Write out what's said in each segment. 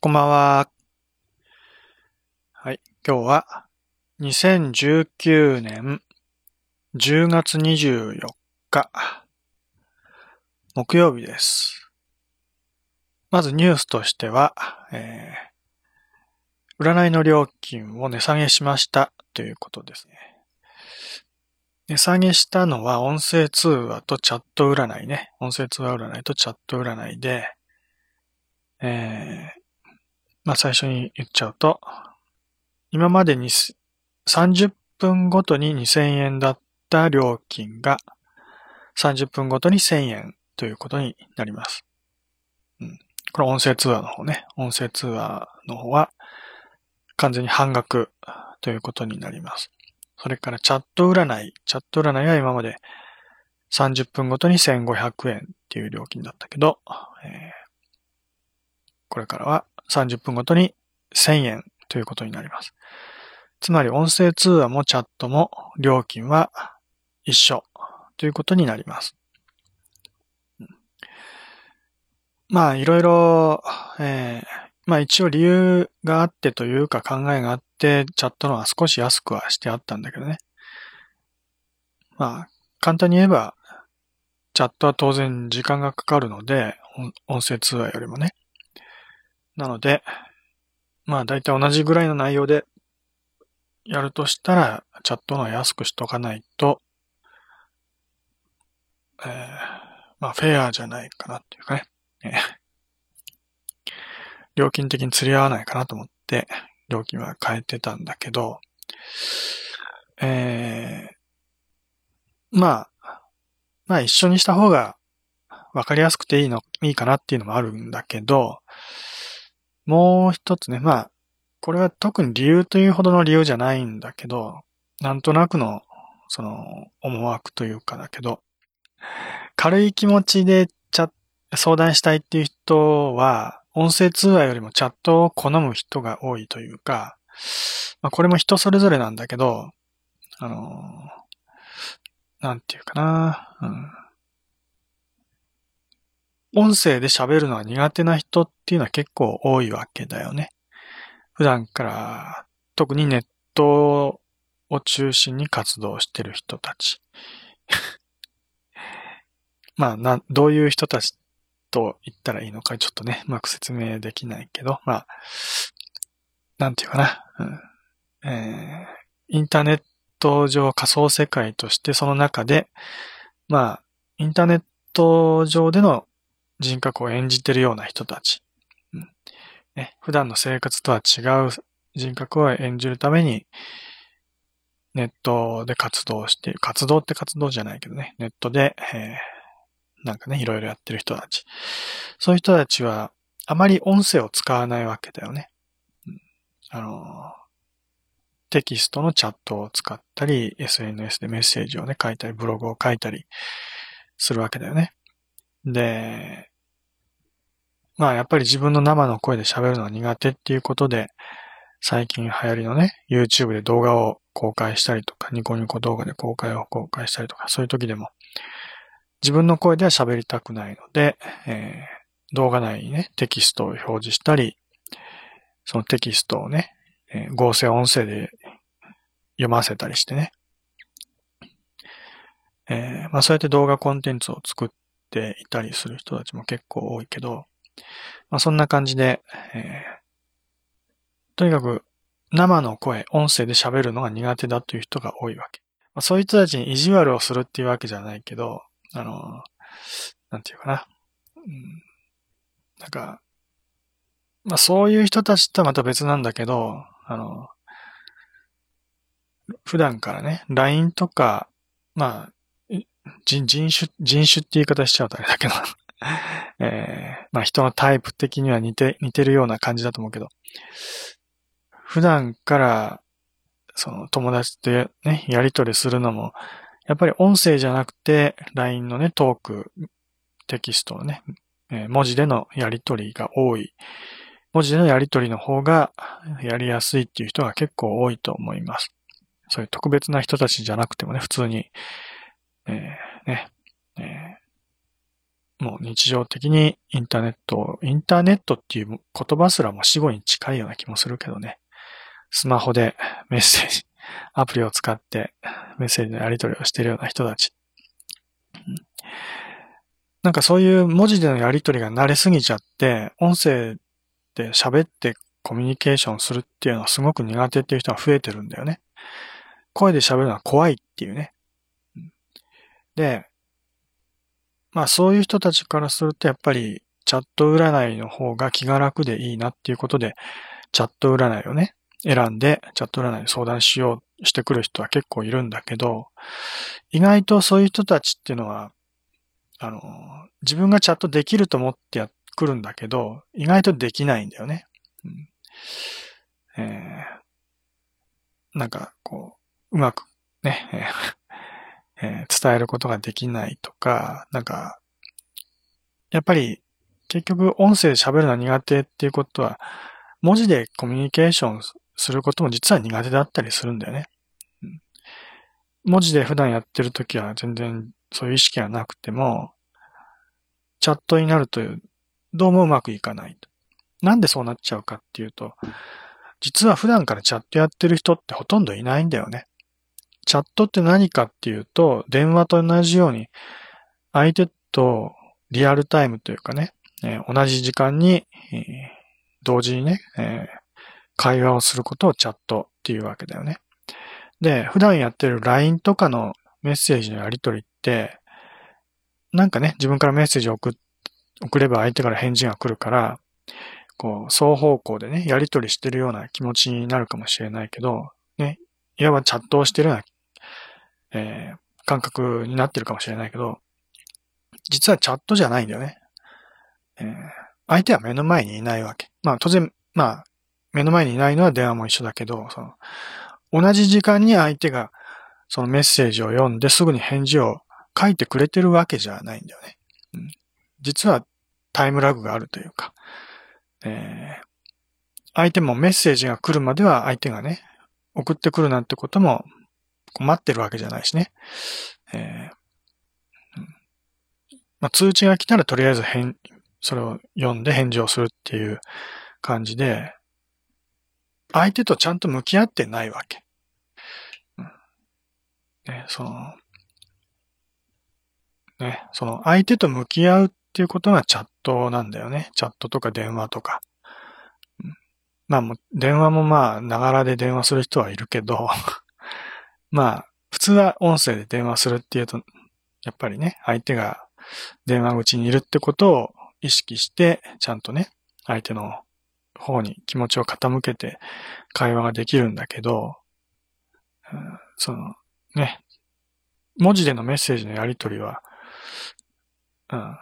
こんばんは。はい。今日は2019年10月24日木曜日です。まずニュースとしては、えー占いの料金を値下げしましたということですね。値下げしたのは音声通話とチャット占いね。音声通話占いとチャット占いで、えーまあ最初に言っちゃうと、今までに30分ごとに2000円だった料金が30分ごとに1000円ということになります。うん。これ音声通話の方ね。音声通話の方は完全に半額ということになります。それからチャット占い。チャット占いは今まで30分ごとに1500円っていう料金だったけど、えーこれからは30分ごとに1000円ということになります。つまり音声通話もチャットも料金は一緒ということになります。まあいろいろ、えーまあ一応理由があってというか考えがあって、チャットのは少し安くはしてあったんだけどね。まあ簡単に言えば、チャットは当然時間がかかるので、音声通話よりもね。なので、まあ大体同じぐらいの内容でやるとしたら、チャットの安くしとかないと、えーまあフェアじゃないかなっていうかね、えー。料金的に釣り合わないかなと思って、料金は変えてたんだけど、えーまあ、まあ一緒にした方がわかりやすくていいの、いいかなっていうのもあるんだけど、もう一つね、まあ、これは特に理由というほどの理由じゃないんだけど、なんとなくの、その、思惑というかだけど、軽い気持ちでチャ相談したいっていう人は、音声通話よりもチャットを好む人が多いというか、まあ、これも人それぞれなんだけど、あの、なんていうかな、うん。音声で喋るのが苦手な人っていうのは結構多いわけだよね。普段から、特にネットを中心に活動してる人たち。まあ、な、どういう人たちと言ったらいいのかちょっとね、うまく説明できないけど、まあ、なんていうかな。うんえーインターネット上仮想世界としてその中で、まあ、インターネット上での人格を演じてるような人たち。うんね、普段の生活とは違う人格を演じるために、ネットで活動している。活動って活動じゃないけどね。ネットで、えーなんかね、いろいろやってる人たち。そういう人たちは、あまり音声を使わないわけだよね。うんあの、テキストのチャットを使ったり、SNS でメッセージをね、書いたり、ブログを書いたりするわけだよね。で、まあやっぱり自分の生の声で喋るのは苦手っていうことで、最近流行りのね、YouTube で動画を公開したりとか、ニコニコ動画で公開を公開したりとか、そういう時でも、自分の声では喋りたくないので、えー動画内にね、テキストを表示したり、そのテキストをね、えー合成音声で読ませたりしてね。えーまあそうやって動画コンテンツを作っていたりする人たちも結構多いけど、まあそんな感じで、えーとにかく生の声、音声で喋るのが苦手だという人が多いわけ。まあ、そういう人たちに意地悪をするっていうわけじゃないけど、あの、なんていうかな。うん、なんか、まあそういう人たちとはまた別なんだけど、あの、普段からね、LINE とか、まあ、人人種、人種って言い方しちゃうとあれだけど、えーまあ人のタイプ的には似て、似てるような感じだと思うけど、普段から、その友達とね、やりとりするのも、やっぱり音声じゃなくて、LINE のね、トーク、テキストのね、えー文字でのやりとりが多い。文字でのやりとりの方がやりやすいっていう人が結構多いと思います。そういう特別な人たちじゃなくてもね、普通に、えーね、えーもう日常的にインターネット、インターネットっていう言葉すらも死後に近いような気もするけどね。スマホでメッセージ、アプリを使ってメッセージのやり取りをしているような人たち。なんかそういう文字でのやり取りが慣れすぎちゃって、音声で喋ってコミュニケーションするっていうのはすごく苦手っていう人が増えてるんだよね。声で喋るのは怖いっていうね。で、まあそういう人たちからするとやっぱりチャット占いの方が気が楽でいいなっていうことで、チャット占いをね、選んでチャット占いに相談しようしてくる人は結構いるんだけど、意外とそういう人たちっていうのは、あの、自分がチャットできると思ってやってくるんだけど、意外とできないんだよね。うんえー、なんか、こう、うまくね、えー、伝えることができないとか、なんか、やっぱり結局音声で喋るのは苦手っていうことは、文字でコミュニケーションすることも実は苦手だったりするんだよね。うん、文字で普段やってるときは全然そういう意識はなくても、チャットになるとどうもうまくいかないと。なんでそうなっちゃうかっていうと、実は普段からチャットやってる人ってほとんどいないんだよね。チャットって何かっていうと、電話と同じように、相手とリアルタイムというかね、えー、同じ時間に、えー、同時にね、えー、会話をすることをチャットっていうわけだよね。で、普段やってる LINE とかのメッセージのやり取りって、なんかね、自分からメッセージを送送れば相手から返事が来るから、こう、双方向でね、やりとりしてるような気持ちになるかもしれないけど、ね、いわばチャットをしてるような、えー、感覚になってるかもしれないけど、実はチャットじゃないんだよね。えー、相手は目の前にいないわけ。まあ当然、まあ、目の前にいないのは電話も一緒だけど、その、同じ時間に相手がそのメッセージを読んですぐに返事を書いてくれてるわけじゃないんだよね。うん、実はタイムラグがあるというか、えー、相手もメッセージが来るまでは相手がね、送ってくるなんてことも待ってるわけじゃないしね。えーまあ、通知が来たらとりあえず返、それを読んで返事をするっていう感じで、相手とちゃんと向き合ってないわけ。ね、その、ね、その相手と向き合うっていうことがチャットなんだよね。チャットとか電話とか。まあもう、電話もまあ、ながらで電話する人はいるけど まあ、普通は音声で電話するっていうと、やっぱりね、相手が電話口にいるってことを意識して、ちゃんとね、相手の方に気持ちを傾けて会話ができるんだけど、その、ね、文字でのメッセージのやり取りは、うん、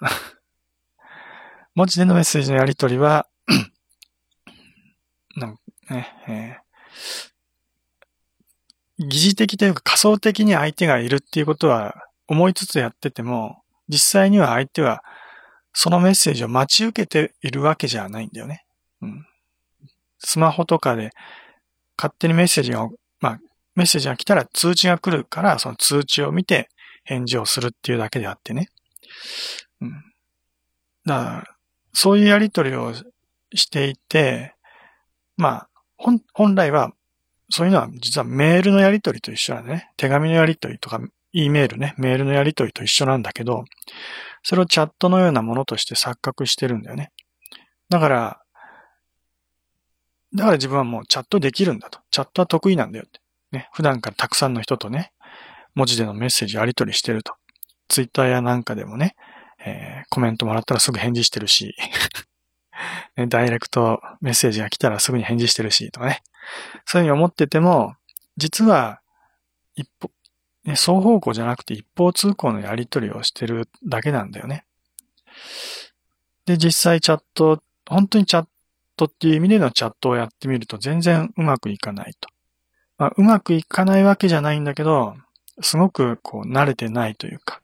文字でのメッセージのやり取りは なんね、えー、疑似的というか仮想的に相手がいるっていうことは思いつつやってても、実際には相手はそのメッセージを待ち受けているわけじゃないんだよね。うん、スマホとかで勝手にメッセージが、まあ、メッセージが来たら通知が来るから、その通知を見て返事をするっていうだけであってね。うん。だから、そういうやりとりをしていて、まあ、本、来は、そういうのは実はメールのやりとりと一緒なんだね。手紙のやりとりとか、E メールね、メールのやりとりと一緒なんだけど、それをチャットのようなものとして錯覚してるんだよね。だから、だから自分はもうチャットできるんだと。チャットは得意なんだよって。ね。普段からたくさんの人とね、文字でのメッセージやり取りしてると。ツイッターやなんかでもね、えー、コメントもらったらすぐ返事してるし、ダイレクトメッセージが来たらすぐに返事してるし、とかね。そういうふうに思ってても、実は、一方、ね、双方向じゃなくて一方通行のやり取りをしてるだけなんだよね。で、実際チャット、本当にチャットっていう意味でのチャットをやってみると全然うまくいかないと。まあ、うまくいかないわけじゃないんだけど、すごくこう慣れてないというか、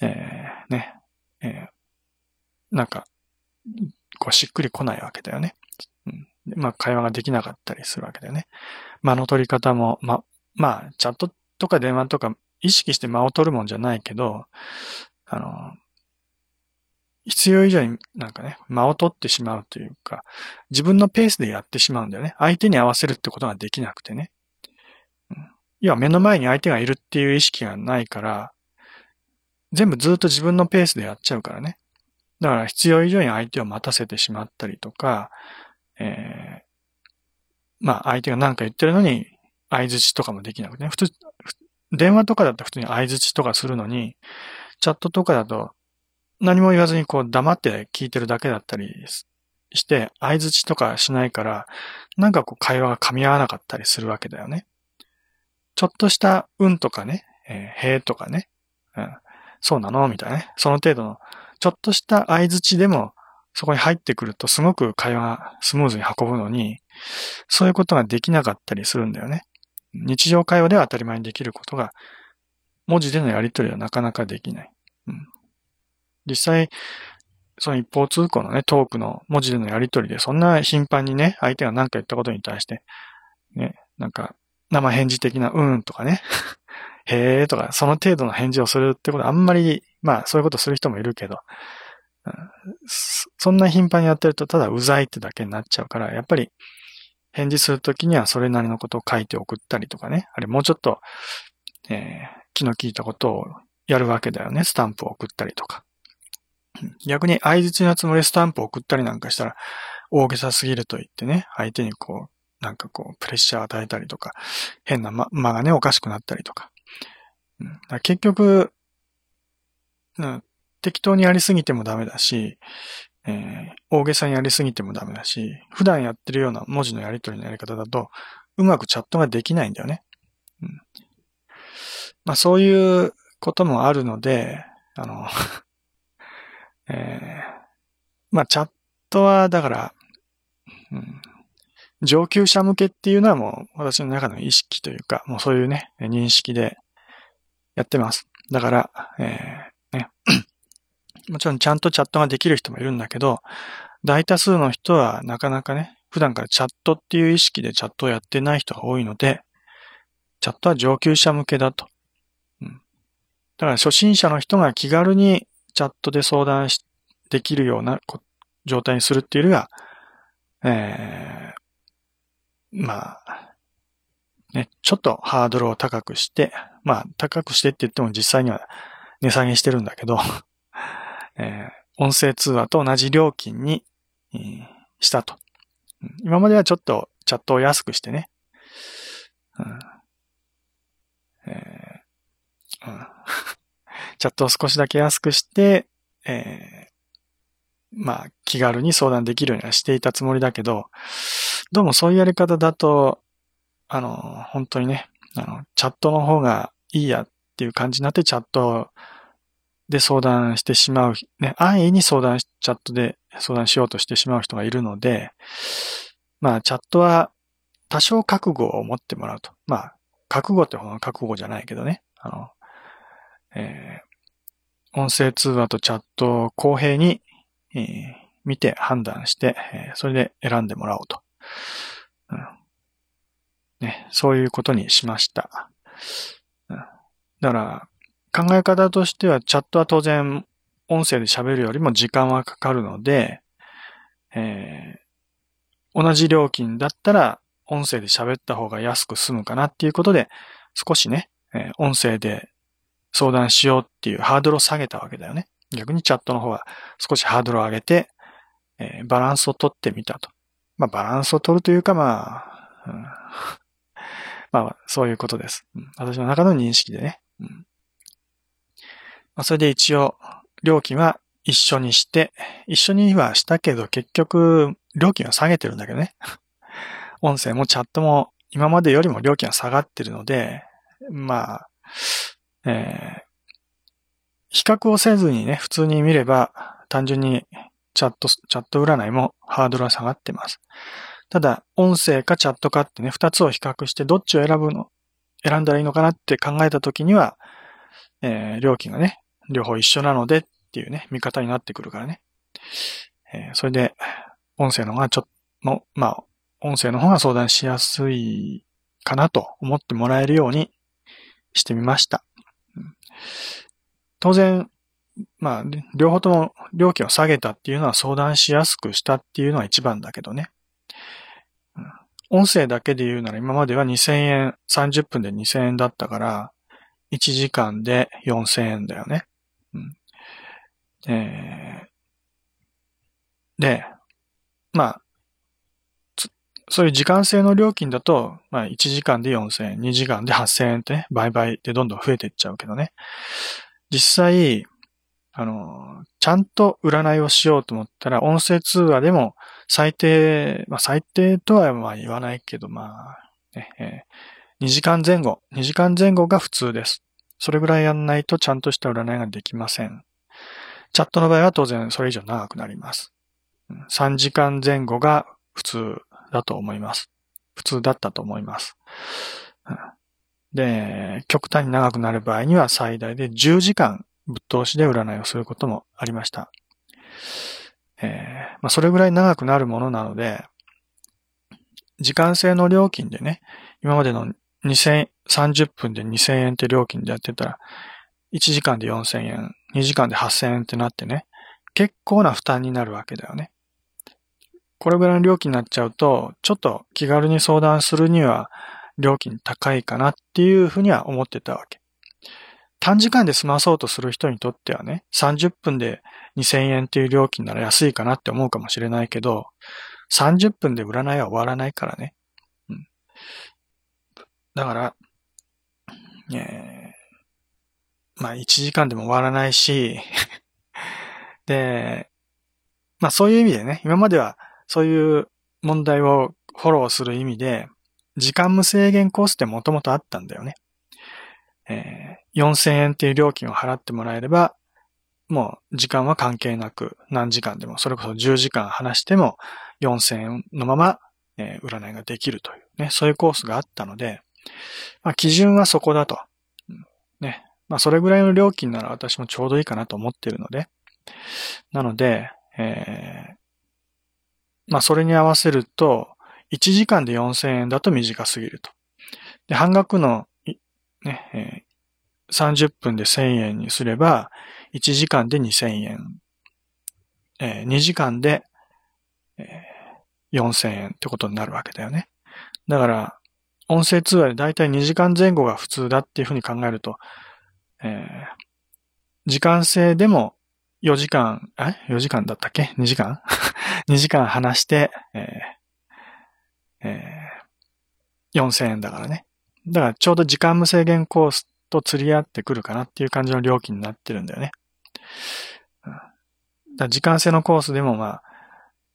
えー、ね、えー、なんか、こうしっくりこないわけだよね。まあ会話ができなかったりするわけだよね。間の取り方も、ま、まあチャットとか電話とか意識して間を取るもんじゃないけど、あの、必要以上になんかね、間を取ってしまうというか、自分のペースでやってしまうんだよね。相手に合わせるってことができなくてね。要は目の前に相手がいるっていう意識がないから、全部ずっと自分のペースでやっちゃうからね。だから必要以上に相手を待たせてしまったりとか、えー、まあ相手が何か言ってるのに相づちとかもできなくてね。普通、電話とかだと普通に相づちとかするのに、チャットとかだと何も言わずにこう黙って聞いてるだけだったりして、相づちとかしないから、なんかこう会話が噛み合わなかったりするわけだよね。ちょっとしたうんとかね、えー、へとかね、うん、そうなの？みたいなね。その程度の、ちょっとした相づちでも、そこに入ってくるとすごく会話がスムーズに運ぶのに、そういうことができなかったりするんだよね。日常会話では当たり前にできることが、文字でのやりとりはなかなかできない。うん、実際、その一方通行のね、トークの文字でのやりとりで、そんな頻繁にね、相手が何か言ったことに対して、ね、なんか、生返事的な、うんとかね、へーとか、その程度の返事をするってことはあんまり、まあそういうことする人もいるけど、そんな頻繁にやってるとただうざいってだけになっちゃうから、やっぱり返事するときにはそれなりのことを書いて送ったりとかね、あれもうちょっと、えー、気の利いたことをやるわけだよね。スタンプを送ったりとか。逆に相槌のつもりスタンプを送ったりなんかしたら大げさすぎると言ってね、相手にこう、なんかこう、プレッシャーを与えたりとか、変な間がね、おかしくなったりとか。うん、結局、うん、適当にやりすぎてもダメだし、えー、大げさにやりすぎてもダメだし、普段やってるような文字のやり取りのやり方だと、うまくチャットができないんだよね。うん、まあそういうこともあるので、あの えー、まあ、チャットは、だから、うん、上級者向けっていうのはもう私の中の意識というか、もうそういうね、認識でやってます。だから、えー、ね、もちろんちゃんとチャットができる人もいるんだけど、大多数の人はなかなかね、普段からチャットっていう意識でチャットをやってない人が多いので、チャットは上級者向けだと。うん、だから初心者の人が気軽にチャットで相談しできるような状態にするっていうよりは、えー、まあ、ね、ちょっとハードルを高くして、まあ、高くしてって言っても実際には値下げしてるんだけど、えー、音声通話と同じ料金に、えー、したと。今まではちょっとチャットを安くしてね、うん。えーうん。チャットを少しだけ安くして、えー、まあ、気軽に相談できるようにはしていたつもりだけど、どうもそういうやり方だと、あの、本当にね、あの、チャットの方がいいやっていう感じになってチャットで相談してしまう、ね、安易に相談、チャットで相談しようとしてしまう人がいるので、まあ、チャットは多少覚悟を持ってもらうと。まあ、覚悟ってほどの覚悟じゃないけどね。あの、えー、音声通話とチャットを公平に、えー、見て判断して、えー、それで選んでもらおうと、うんね。そういうことにしました。うん、だから、考え方としては、チャットは当然、音声で喋るよりも時間はかかるので、えー、同じ料金だったら、音声で喋った方が安く済むかなっていうことで、少しね、えー、音声で相談しようっていうハードルを下げたわけだよね。逆にチャットの方は少しハードルを上げて、えー、バランスを取ってみたと。まあ、バランスを取るというか、まあ、うん、まあ、そういうことです、私の中の認識でね。うんまあ、それで一応、料金は一緒にして、一緒にはしたけど、結局、料金は下げてるんだけどね。音声もチャットも今までよりも料金は下がってるので、まあ、えー、比較をせずにね、普通に見れば、単純にチャット、チャット占いもハードルは下がってます。ただ、音声かチャットかってね、二つを比較してどっちを選ぶの、選んだらいいのかなって考えたときには、えー、料金がね、両方一緒なのでっていうね、見方になってくるからね。えー、それで、音声の方がちょっと、まあ、音声の方が相談しやすいかなと思ってもらえるようにしてみました。当然、まあ、両方とも料金を下げたっていうのは相談しやすくしたっていうのは一番だけどね。音声だけで言うなら今までは2000円、30分で2000円だったから、1時間で4000円だよね。うん、えー、で、まあ、そういう時間制の料金だと、まあ1時間で4000円、2時間で8000円ってね、倍々でどんどん増えていっちゃうけどね。実際、あの、ちゃんと占いをしようと思ったら、音声通話でも最低、まあ最低とは言わないけど、まあ、ね、えー、2時間前後、2時間前後が普通です。それぐらいやんないとちゃんとした占いができません。チャットの場合は当然それ以上長くなります。3時間前後が普通だと思います。普通だったと思います。で、極端に長くなる場合には最大で10時間ぶっ通しで占いをすることもありました。えー、まあ、それぐらい長くなるものなので、時間制の料金でね、今までの2000、30分で2000円って料金でやってたら、1時間で4000円、2時間で8000円ってなってね、結構な負担になるわけだよね。これぐらいの料金になっちゃうと、ちょっと気軽に相談するには料金高いかなっていうふうには思ってたわけ。短時間で済まそうとする人にとってはね、30分で2000円っていう料金なら安いかなって思うかもしれないけど、30分で占いは終わらないからね。だから、えー、まあ1時間でも終わらないし で、まあそういう意味でね、今まではそういう問題をフォローする意味で、時間無制限コースってもともとあったんだよね。えー、4000円っていう料金を払ってもらえれば、もう時間は関係なく何時間でも、それこそ10時間話しても4000円のまま、えー、占いができるというね、そういうコースがあったので、まあ基準はそこだと。ね。まあそれぐらいの料金なら私もちょうどいいかなと思ってるので、なので、えー、まあそれに合わせると、1時間で4000円だと短すぎると。で、半額のね、えー、30分で1000円にすれば、1時間で2000円、えー、2時間で、えー、4000円ってことになるわけだよね。だから、音声通話でだいたい2時間前後が普通だっていうふうに考えると、えー、時間制でも4時間、え ?4 時間だったっけ ?2 時間 ?2 時間話して、えーえー、4000円だからね。だからちょうど時間無制限コースと釣り合ってくるかなっていう感じの料金になってるんだよね。だ時間制のコースでもまあ、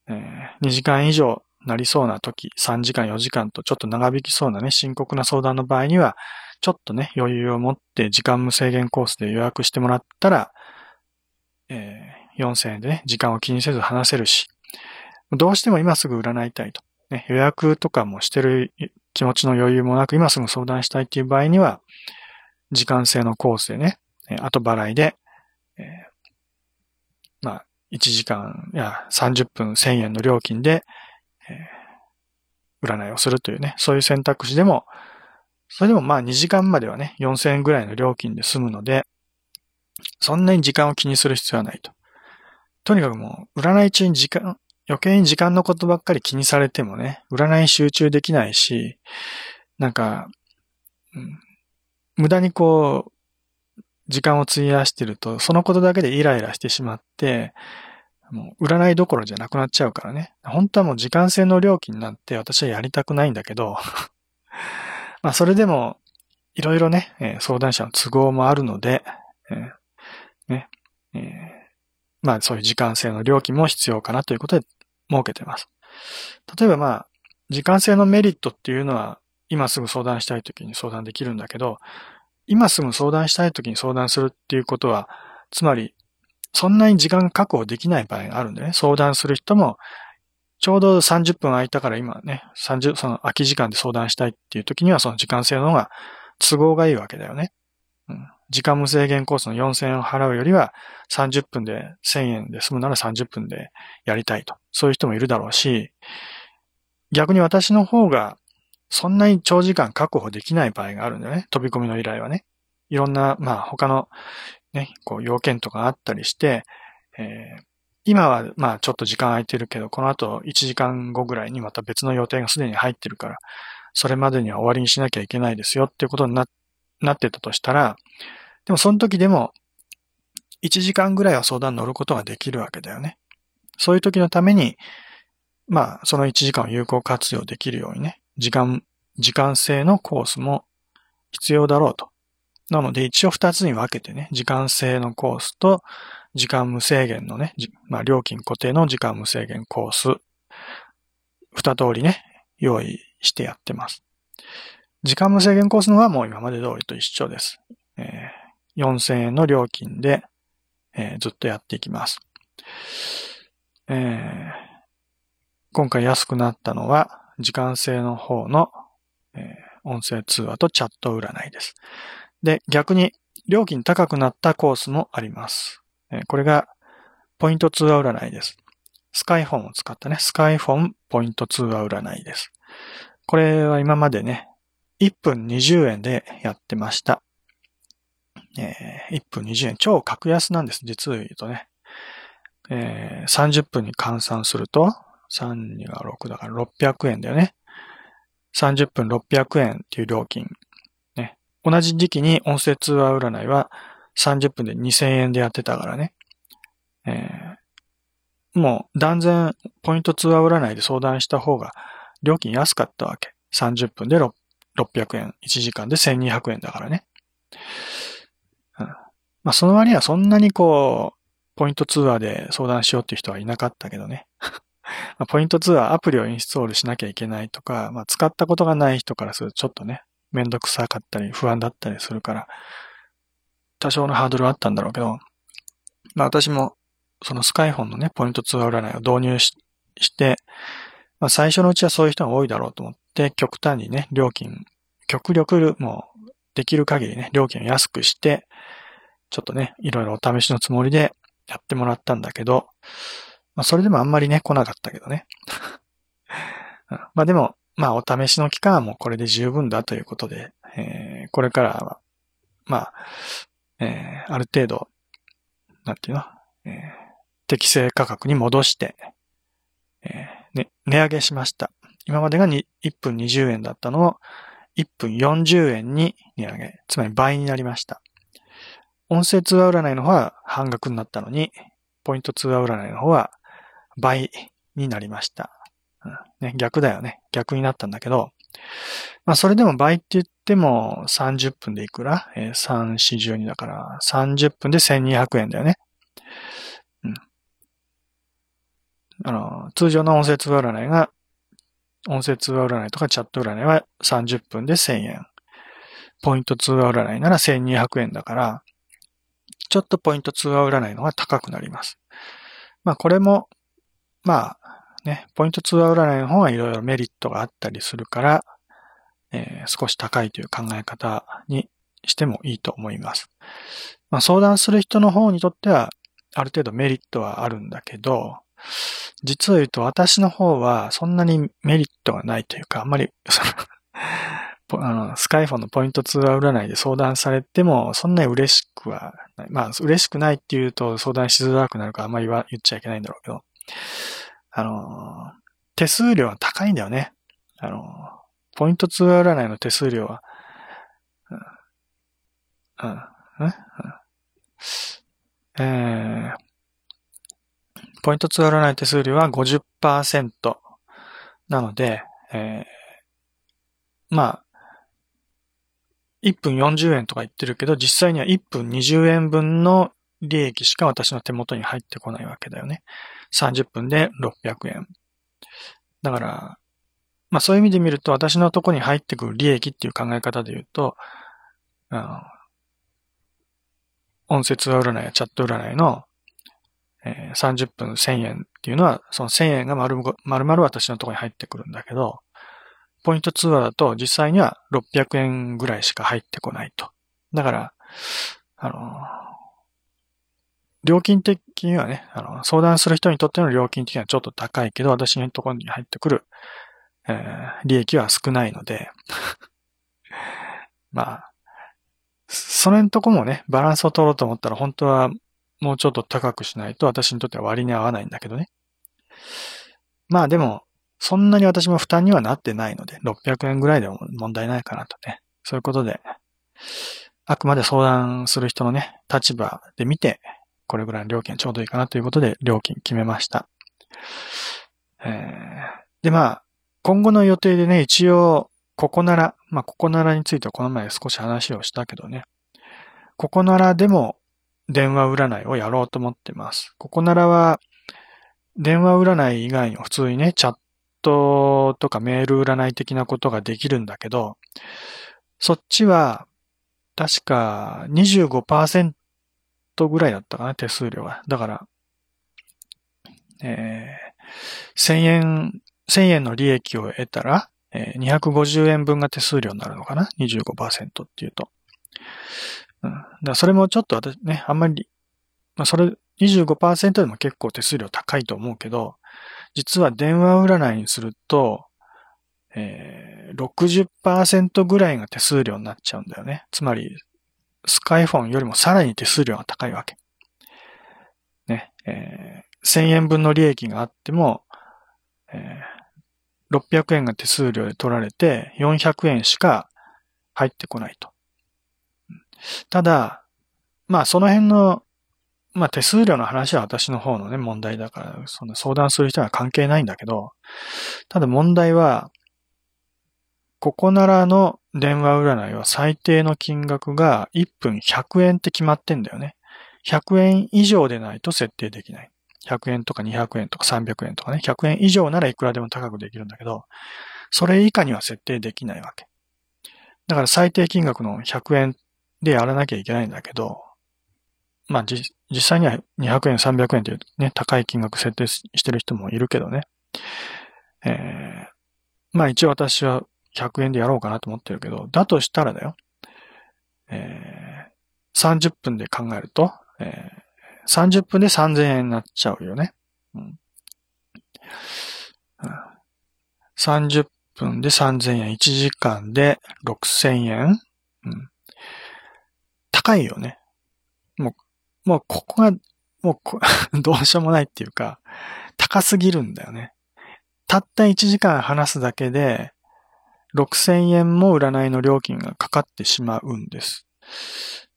えー、2時間以上なりそうな時、3時間4時間とちょっと長引きそうなね、深刻な相談の場合には、ちょっとね、余裕を持って時間無制限コースで予約してもらったら、えー、4000円でね、時間を気にせず話せるし、どうしても今すぐ占いたいと。ね、予約とかもしてる気持ちの余裕もなく今すぐ相談したいっていう場合には、時間制のコースでね、後払いで、えー、まあ、1時間や30分1000円の料金で、え占いをするというね、そういう選択肢でも、それでもまあ2時間まではね、4000円ぐらいの料金で済むので、そんなに時間を気にする必要はないと。とにかくもう、占い中に時間、余計に時間のことばっかり気にされてもね、占い集中できないし、なんか、うん、無駄にこう、時間を費やしてると、そのことだけでイライラしてしまって、もう占いどころじゃなくなっちゃうからね。本当はもう時間制の料金なんて私はやりたくないんだけど、まあそれでも、いろいろね、え、相談者の都合もあるので、えー、ね、えー、まあそういう時間制の料金も必要かなということで設けてます。例えばまあ、時間制のメリットっていうのは、今すぐ相談したい時に相談できるんだけど、今すぐ相談したい時に相談するっていうことは、つまり、そんなに時間が確保できない場合があるんでね、相談する人も、ちょうど30分空いたから今ね、30、その空き時間で相談したいっていう時にはその時間制の方が都合がいいわけだよね。うん。時間無制限コースの4000円を払うよりは30分で1000円で済むなら30分でやりたいと。そういう人もいるだろうし、逆に私の方がそんなに長時間確保できない場合があるんだよね。飛び込みの依頼はね。いろんな、まあ他の、ね、こう要件とかあったりして、えー、今はまあちょっと時間空いてるけど、この後1時間後ぐらいにまた別の予定がすでに入ってるから、それまでには終わりにしなきゃいけないですよっていうことにななってたとしたら、でもその時でも1時間ぐらいは相談に乗ることができるわけだよね。そういう時のために、まあその1時間を有効活用できるようにね、時間、時間制のコースも必要だろうと。なので一応2つに分けてね、時間制のコースと時間無制限のね、まあ料金固定の時間無制限コース、二通りね、用意してやってます。時間無制限コースのはもう今まで通りと一緒です。えー、4000円の料金で、えー、ずっとやっていきます。えー、今回安くなったのは、時間制の方の、えー、音声通話とチャット占いです。で、逆に料金高くなったコースもあります。え、これがポイント通話占いです。スカイフォンを使ったね、スカイフォンポイント通話占いです。これは今までね、1分20円でやってました。えー、1分20円。超格安なんです。実を言うとね。えー、30分に換算すると、3、2が6だから600円だよね。30分600円っていう料金。同じ時期に音声通話占いは30分で2000円でやってたからね。えー、もう断然ポイント通話占いで相談した方が料金安かったわけ。30分で600円、1時間で1200円だからね。まあその割にはそんなにこう、ポイント通話で相談しようっていう人はいなかったけどね。ポイント2はアプリをインストールしなきゃいけないとか、まあ、使ったことがない人からするとちょっとね、めんどくさかったり不安だったりするから、多少のハードルはあったんだろうけど、まあ私もそのスカイフォンのね、ポイント2占いを導入しして、まあ最初のうちはそういう人が多いだろうと思って、極端にね、料金、極力もうできる限りね、料金を安くして、ちょっとね、いろいろお試しのつもりでやってもらったんだけど、まあ、それでもあんまりね、来なかったけどね。まあでも、まあお試しの期間はもうこれで十分だということで、えー、これからは、まあ、えー、ある程度、なんていうの、えー、適正価格に戻して、えーね、値上げしました。今までが1分20円だったのを1分40円に値上げ。つまり倍になりました。音声通話占いの方は半額になったのに、ポイント通話占いの方は倍になりました。ね、逆だよね。逆になったんだけど、まあそれでも倍って言っても30分でいくら、えー、?3、4、12だから30分で1200円だよね。うん。あの、通常の音声通話占いが、音声通話占いとかチャット占いは30分で1000円。ポイント通話占いなら1200円だから、ちょっとポイント通話占いの方が高くなります。まあこれもまあ、ね、ポイント通話占いの方はいろいろメリットがあったりするから、えー、少し高いという考え方にしてもいいと思います。まあ、相談する人の方にとっては、ある程度メリットはあるんだけど、実を言うと私の方はそんなにメリットがないというか、あんまり、あの、スカイフォンのポイント通話占いで相談されても、そんなに嬉しくはない。まあ、嬉しくないっていうと相談しづらくなるからあんまり言っちゃいけないんだろうけど、あの、手数料は高いんだよね。あの、ポイント通話占いの手数料は、うん、うん、うん、えー、ポイント通話占い手数料は50%なので、えー、まあ、1分40円とか言ってるけど、実際には1分20円分の利益しか私の手元に入ってこないわけだよね。30分で600円。だから、まあそういう意味で見ると私のとこに入ってくる利益っていう考え方で言うと、うん、音声通話占いやチャット占いの、えー、30分1000円っていうのは、その1000円が丸々私のとこに入ってくるんだけど、ポイント通話だと実際には600円ぐらいしか入ってこないと。だから、あの料金的にはね、あの、相談する人にとっての料金的にはちょっと高いけど、私のところに入ってくる、えー、利益は少ないので まあ、それんとこもね、バランスを取ろうと思ったら本当はもうちょっと高くしないと私にとっては割に合わないんだけどね。まあでも、そんなに私も負担にはなってないので、600円ぐらいでも問題ないかなとね。そういうことで、あくまで相談する人のね、立場で見て、これぐらいの料金ちょうどいいかなということで料金決めました。えー、で、まあ、今後の予定でね、一応、ここなら、まあ、ここならについてはこの前少し話をしたけどね、ここならでも電話占いをやろうと思ってます。ここならは、電話占い以外に普通にね、チャットとかメール占い的なことができるんだけど、そっちは、確か25%ぐらいだったかな、手数料は。だから、えー、1000円、1000円の利益を得たら、えー、250円分が手数料になるのかな ?25% っていうと。うん。だからそれもちょっと私ね、あんまり、まあそれ25%でも結構手数料高いと思うけど、実は電話占いにすると、えー、60%ぐらいが手数料になっちゃうんだよね。つまり、スカイフォンよりもさらに手数料が高いわけ。ね、えー、1000円分の利益があっても、えー、600円が手数料で取られて400円しか入ってこないと。ただ、まあその辺の、まあ手数料の話は私の方のね問題だから、その相談する人は関係ないんだけど、ただ問題は、ここならの電話占いは最低の金額が1分100円って決まってんだよね。100円以上でないと設定できない。100円とか200円とか300円とかね、100円以上ならいくらでも高くできるんだけど、それ以下には設定できないわけ。だから最低金額の100円でやらなきゃいけないんだけど、まあ実際には200円、300円というね、高い金額設定してる人もいるけどね。えー、まあ一応私は100円でやろうかなと思ってるけど、だとしたらだよ。えー、30分で考えると、えー、30分で3000円になっちゃうよね。うん、30分で3000円、1時間で6000円、うん、高いよね。もう、もうここが、もう どうしようもないっていうか、高すぎるんだよね。たった1時間話すだけで、6000円も占いの料金がかかってしまうんです。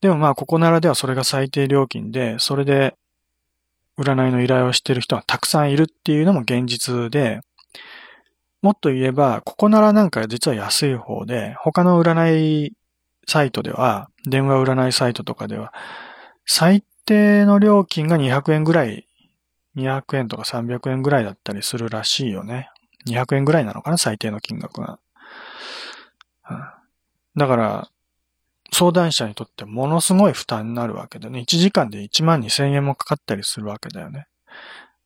でもまあ、ここならではそれが最低料金で、それで占いの依頼をしている人はたくさんいるっていうのも現実で、もっと言えば、ここならなんか実は安い方で、他の占いサイトでは、電話占いサイトとかでは、最低の料金が200円ぐらい、200円とか300円ぐらいだったりするらしいよね。200円ぐらいなのかな最低の金額が。だから、相談者にとってものすごい負担になるわけだね。1時間で1万2千円もかかったりするわけだよね。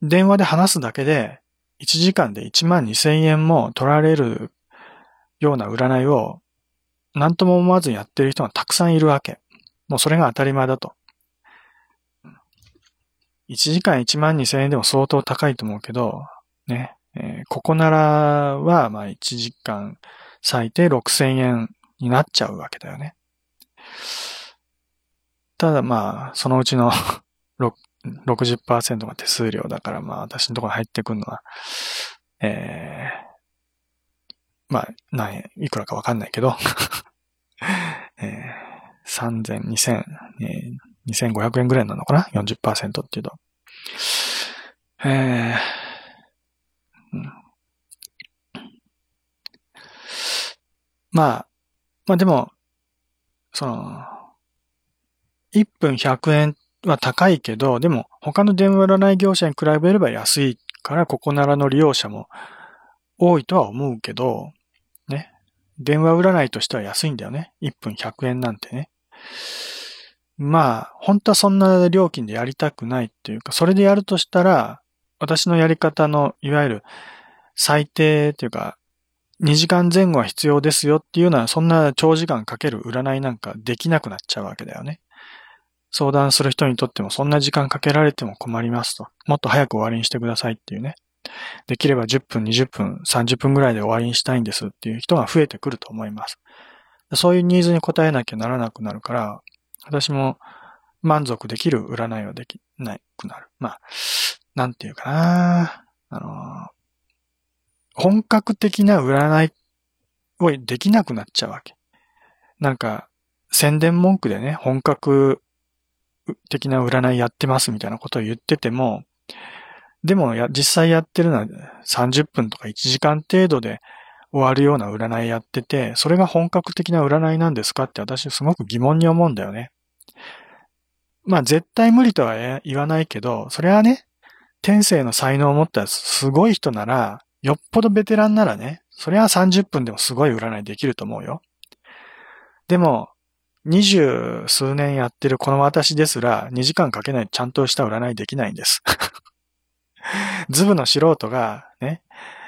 電話で話すだけで、1時間で1万2千円も取られるような占いを、何とも思わずやってる人がたくさんいるわけ。もうそれが当たり前だと。1時間1万2千円でも相当高いと思うけど、ね、えー、ここならは、まあ1時間最低6000円になっちゃうわけだよね。ただまあ、そのうちの 60%が手数料だから、まあ私のところに入ってくるのは、えー、まあ、何円、いくらかわかんないけど えー、3000、2000、えー、2500円ぐらいなのかな ?40% っていうと。えー、まあ、まあでも、その、1分100円は高いけど、でも他の電話占い業者に比べれば安いから、ここならの利用者も多いとは思うけど、ね。電話占いとしては安いんだよね。1分100円なんてね。まあ、本当はそんな料金でやりたくないっていうか、それでやるとしたら、私のやり方の、いわゆる最低っていうか、2時間前後は必要ですよっていうのは、そんな長時間かける占いなんかできなくなっちゃうわけだよね。相談する人にとってもそんな時間かけられても困りますと。もっと早く終わりにしてくださいっていうね。できれば10分、20分、30分ぐらいで終わりにしたいんですっていう人が増えてくると思います。そういうニーズに応えなきゃならなくなるから、私も満足できる占いはできなくなる。まあ、なんていうかな。あの、本格的な占いをできなくなっちゃうわけ。なんか、宣伝文句でね、本格的な占いやってますみたいなことを言ってても、でも、実際やってるのは30分とか1時間程度で終わるような占いやってて、それが本格的な占いなんですかって私すごく疑問に思うんだよね。まあ絶対無理とは言わないけど、それはね、天性の才能を持ったすごい人なら、よっぽどベテランならね、それは30分でもすごい占いできると思うよ。でも、二十数年やってるこの私ですら、2時間かけないとちゃんとした占いできないんです。ズブの素人がね、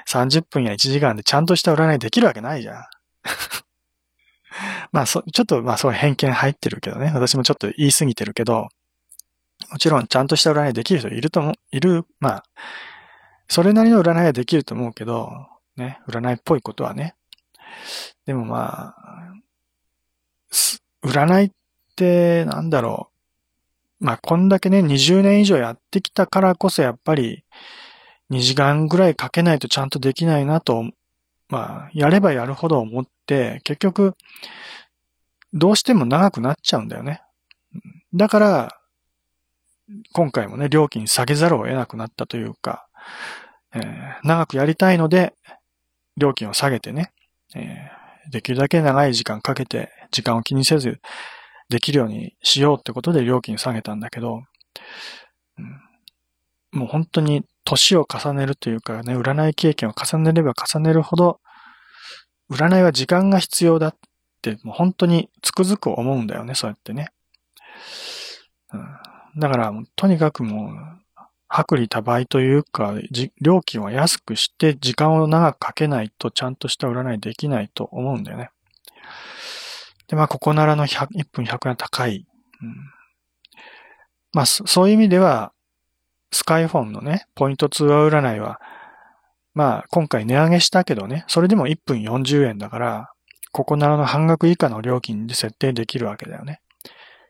30分や1時間でちゃんとした占いできるわけないじゃん。まあ、そ、ちょっと、まあ、そう偏見入ってるけどね。私もちょっと言い過ぎてるけど、もちろんちゃんとした占いできる人いると思う、いる、まあ、それなりの占いはできると思うけど、ね、占いっぽいことはね。でもまあ、占いってなんだろう。まあ、こんだけね、20年以上やってきたからこそやっぱり、2時間ぐらいかけないとちゃんとできないなと、まあ、やればやるほど思って、結局、どうしても長くなっちゃうんだよね。だから、今回もね、料金下げざるを得なくなったというか、えー、長くやりたいので、料金を下げてね、えー、できるだけ長い時間かけて、時間を気にせず、できるようにしようってことで料金下げたんだけど、うん、もう本当に年を重ねるというかね、占い経験を重ねれば重ねるほど、占いは時間が必要だって、もう本当につくづく思うんだよね、そうやってね。うん、だから、とにかくもう、薄利多売というか、料金は安くして時間を長くかけないとちゃんとした占いできないと思うんだよね。で、まあ、ここならの100 1分100円高い。うん、まあ、そういう意味では、スカイフォンのね、ポイント通話占いは、まあ、今回値上げしたけどね、それでも1分40円だから、ここならの半額以下の料金で設定できるわけだよね。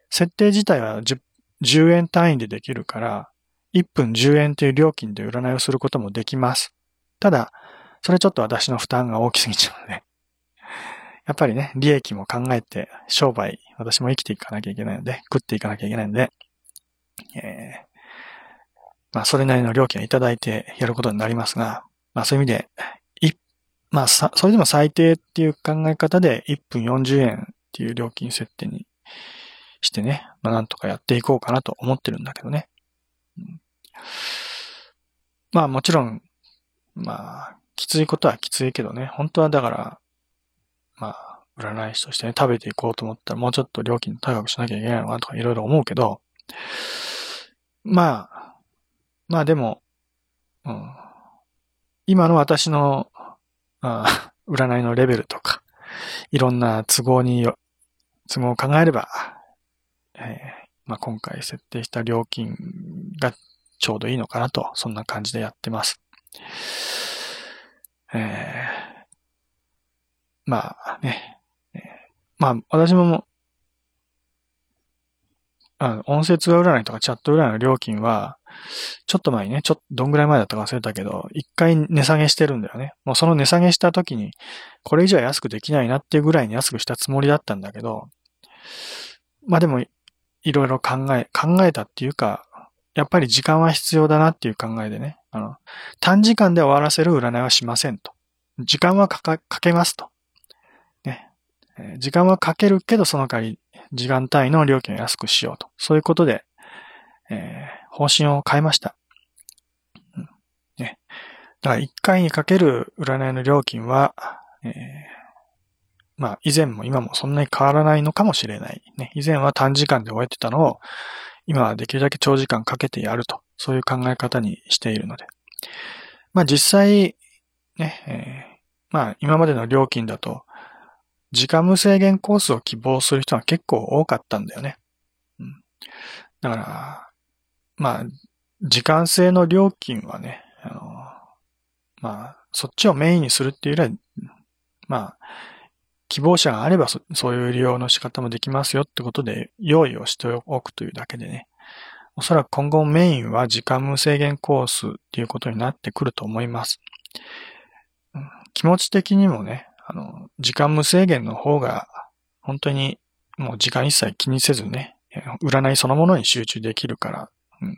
設定自体は 10, 10円単位でできるから、1分10円という料金で占いをすることもできます。ただ、それちょっと私の負担が大きすぎちゃうので、やっぱりね、利益も考えて、商売、私も生きていかなきゃいけないので、食っていかなきゃいけないので、えー、まあ、それなりの料金をいただいてやることになりますが、まあ、そういう意味で、い、まあ、それでも最低っていう考え方で1分40円っていう料金設定にしてね、まあ、なんとかやっていこうかなと思ってるんだけどね。うん、まあ、もちろん、まあ、きついことはきついけどね、本当はだから、まあ、占い師としてね、食べていこうと思ったらもうちょっと料金高くしなきゃいけないのかなとかいろいろ思うけど、まあ、まあでも、うん、今の私の、あ占いのレベルとか、いろんな都合によ、都合を考えれば、えー、まあ今回設定した料金がちょうどいいのかなと、そんな感じでやってます。えーまあね、えー、まあ私もあの音声通話占いとかチャット占いの料金は、ちょっと前にね、ちょっとどんぐらい前だったか忘れたけど、一回値下げしてるんだよね。もうその値下げした時に、これ以上安くできないなっていうぐらいに安くしたつもりだったんだけど、まあでも、いろいろ考え、考えたっていうか、やっぱり時間は必要だなっていう考えでね、あの、短時間で終わらせる占いはしませんと。時間はかか、かけますと。ね時間はかけるけど、その代わり、時間単位の料金を安くしようと。そういうことで、えー、方針を変えました。うん、ね。だから1回にかける占いの料金は、えー、まあ、以前も今もそんなに変わらないのかもしれない。ね。以前は短時間で終えてたのを、今はできるだけ長時間かけてやると。そういう考え方にしているので。まあ実際、ね、えー、まあ今までの料金だと、時間無制限コースを希望する人が結構多かったんだよね。うん。だから、まあ、時間制の料金はね、あの、まあ、そっちをメインにするっていうよりは、まあ、希望者があればそそういう利用の仕方もできますよってことで用意をしておくというだけでね、おそらく今後メインは時間無制限コースっていうことになってくると思います。気持ち的にもね、あの、時間無制限の方が本当にもう時間一切気にせずね、占いそのものに集中できるから、うん、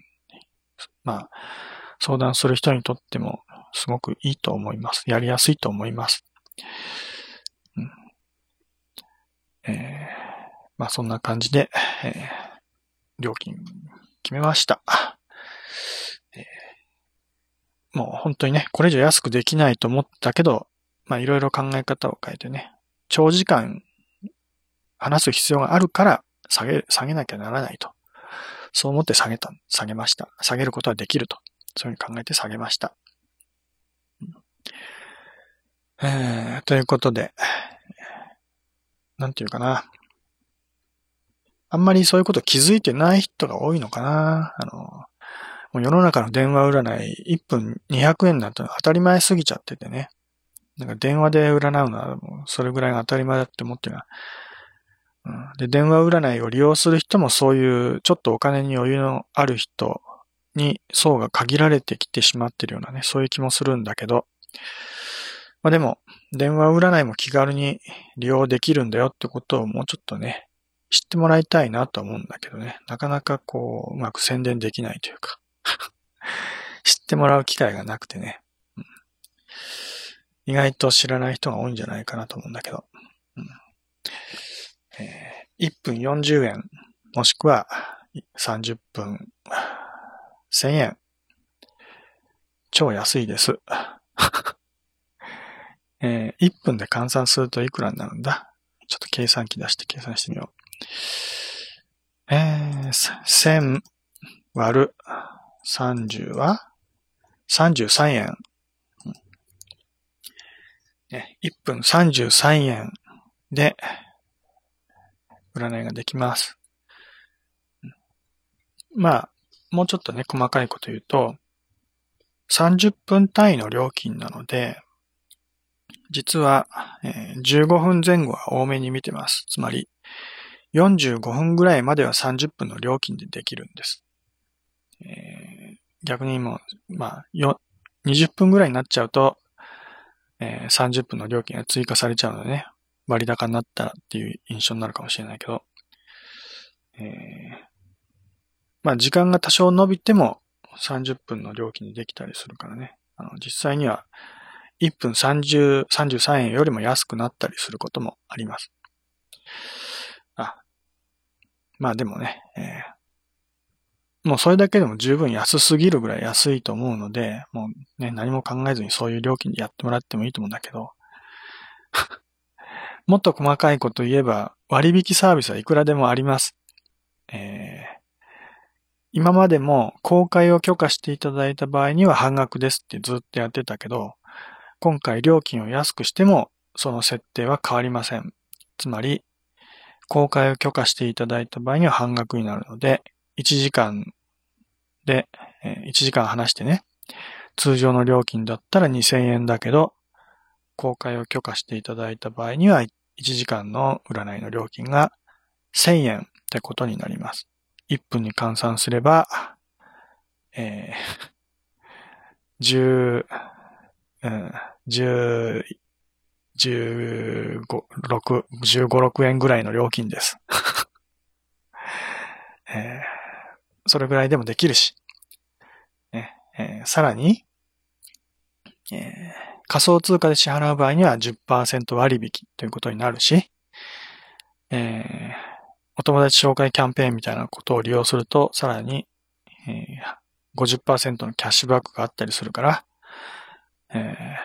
まあ、相談する人にとってもすごくいいと思います。やりやすいと思います。えー、まあそんな感じで、えー、料金決めました。えー、もう本当にね、これ以上安くできないと思ったけど、まあいろいろ考え方を変えてね、長時間話す必要があるから下げ、下げなきゃならないと。そう思って下げた、下げました。下げることはできると。そういうふうに考えて下げました。えー、ということで、なんていうかな。あんまりそういうこと気づいてない人が多いのかな。あの、もう世の中の電話占い1分200円なんて当たり前すぎちゃっててね。なんか電話で占うのはもうそれぐらいが当たり前だって思ってるうん、で、電話占いを利用する人もそういうちょっとお金に余裕のある人に層が限られてきてしまってるようなね、そういう気もするんだけど、まあでも、電話占いも気軽に利用できるんだよってことをもうちょっとね、知ってもらいたいなと思うんだけどね、なかなかこう、うまく宣伝できないというか。知ってもらう機会がなくてね、うん、意外と知らない人が多いんじゃないかなと思うんだけど、うん。えー、1分40円、もしくは30分1000円。超安いです。えー、1分で換算するといくらになるんだ？ちょっと計算機出して計算してみよう。えー、1000割る30は？33円。ね、1分33円で占いができます。まあ、もうちょっとね、細かいこと言うと、30分単位の料金なので、実は、えー、15分前後は多めに見てます。つまり、45分ぐらいまでは30分の料金でできるんです。えー、逆にもう、まあ、20分ぐらいになっちゃうと、えー、30分の料金が追加されちゃうのでね、割高になったっていう印象になるかもしれないけど、えー、まあ時間が多少伸びても30分の料金にできたりするからね。あの実際には1分30、33円よりも安くなったりすることもあります。あ、まあでもね、えー、もうそれだけでも十分安すぎるぐらい安いと思うので、もうね、何も考えずにそういう料金でやってもらってもいいと思うんだけど、もっと細かいこと言えば割引サービスはいくらでもあります。えー今までも公開を許可していただいた場合には半額ですってずっとやってたけど、今回料金を安くしてもその設定は変わりません。つまり、公開を許可していただいた場合には半額になるので、1時間で、1時間話してね、通常の料金だったら2000円だけど、公開を許可していただいた場合には1時間の占いの料金が1000円ってことになります。1分に換算すれば、えー、10、うん、10、15、6、15、6円ぐらいの料金です。えー、それぐらいでもできるし、ねえー、さらに、えー、仮想通貨で支払う場合には10%割引ということになるし、えーお友達紹介キャンペーンみたいなことを利用すると、さらに、えー、50%のキャッシュバックがあったりするから、えー、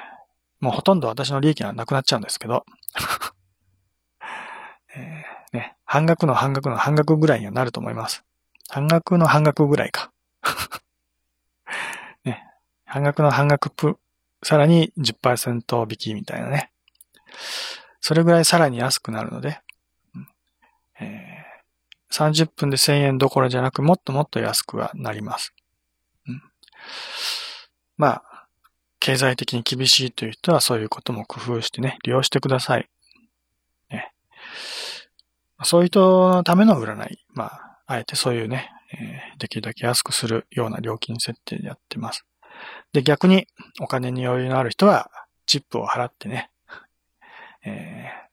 もうほとんど私の利益がなくなっちゃうんですけど、えー、ね、半額の半額の半額ぐらいにはなると思います。半額の半額ぐらいか。ね、半額の半額プ、さらに10%引きみたいなね。それぐらいさらに安くなるので、えー、30分で1000円どころじゃなく、もっともっと安くはなります。うん、まあ、経済的に厳しいという人はそういうことも工夫してね、利用してください。そういう人のための占い。まあ、あえてそういうね、えー、できるだけ安くするような料金設定でやってます。で、逆にお金に余裕のある人は、チップを払ってね、えー、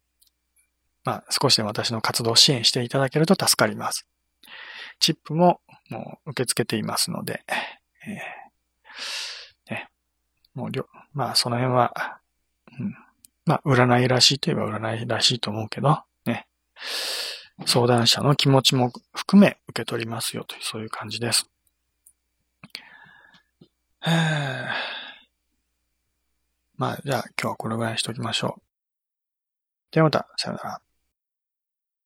まあ、少しでも私の活動を支援していただけると助かります。チップももう受け付けていますので、えー、もうりょ、まあ、その辺は、うん、まあ、占いらしいといえば占いらしいと思うけど、ね、相談者の気持ちも含め受け取りますよという、そういう感じです。まあ、じゃあ今日はこれぐらいにしておきましょう。ではまた、さよなら。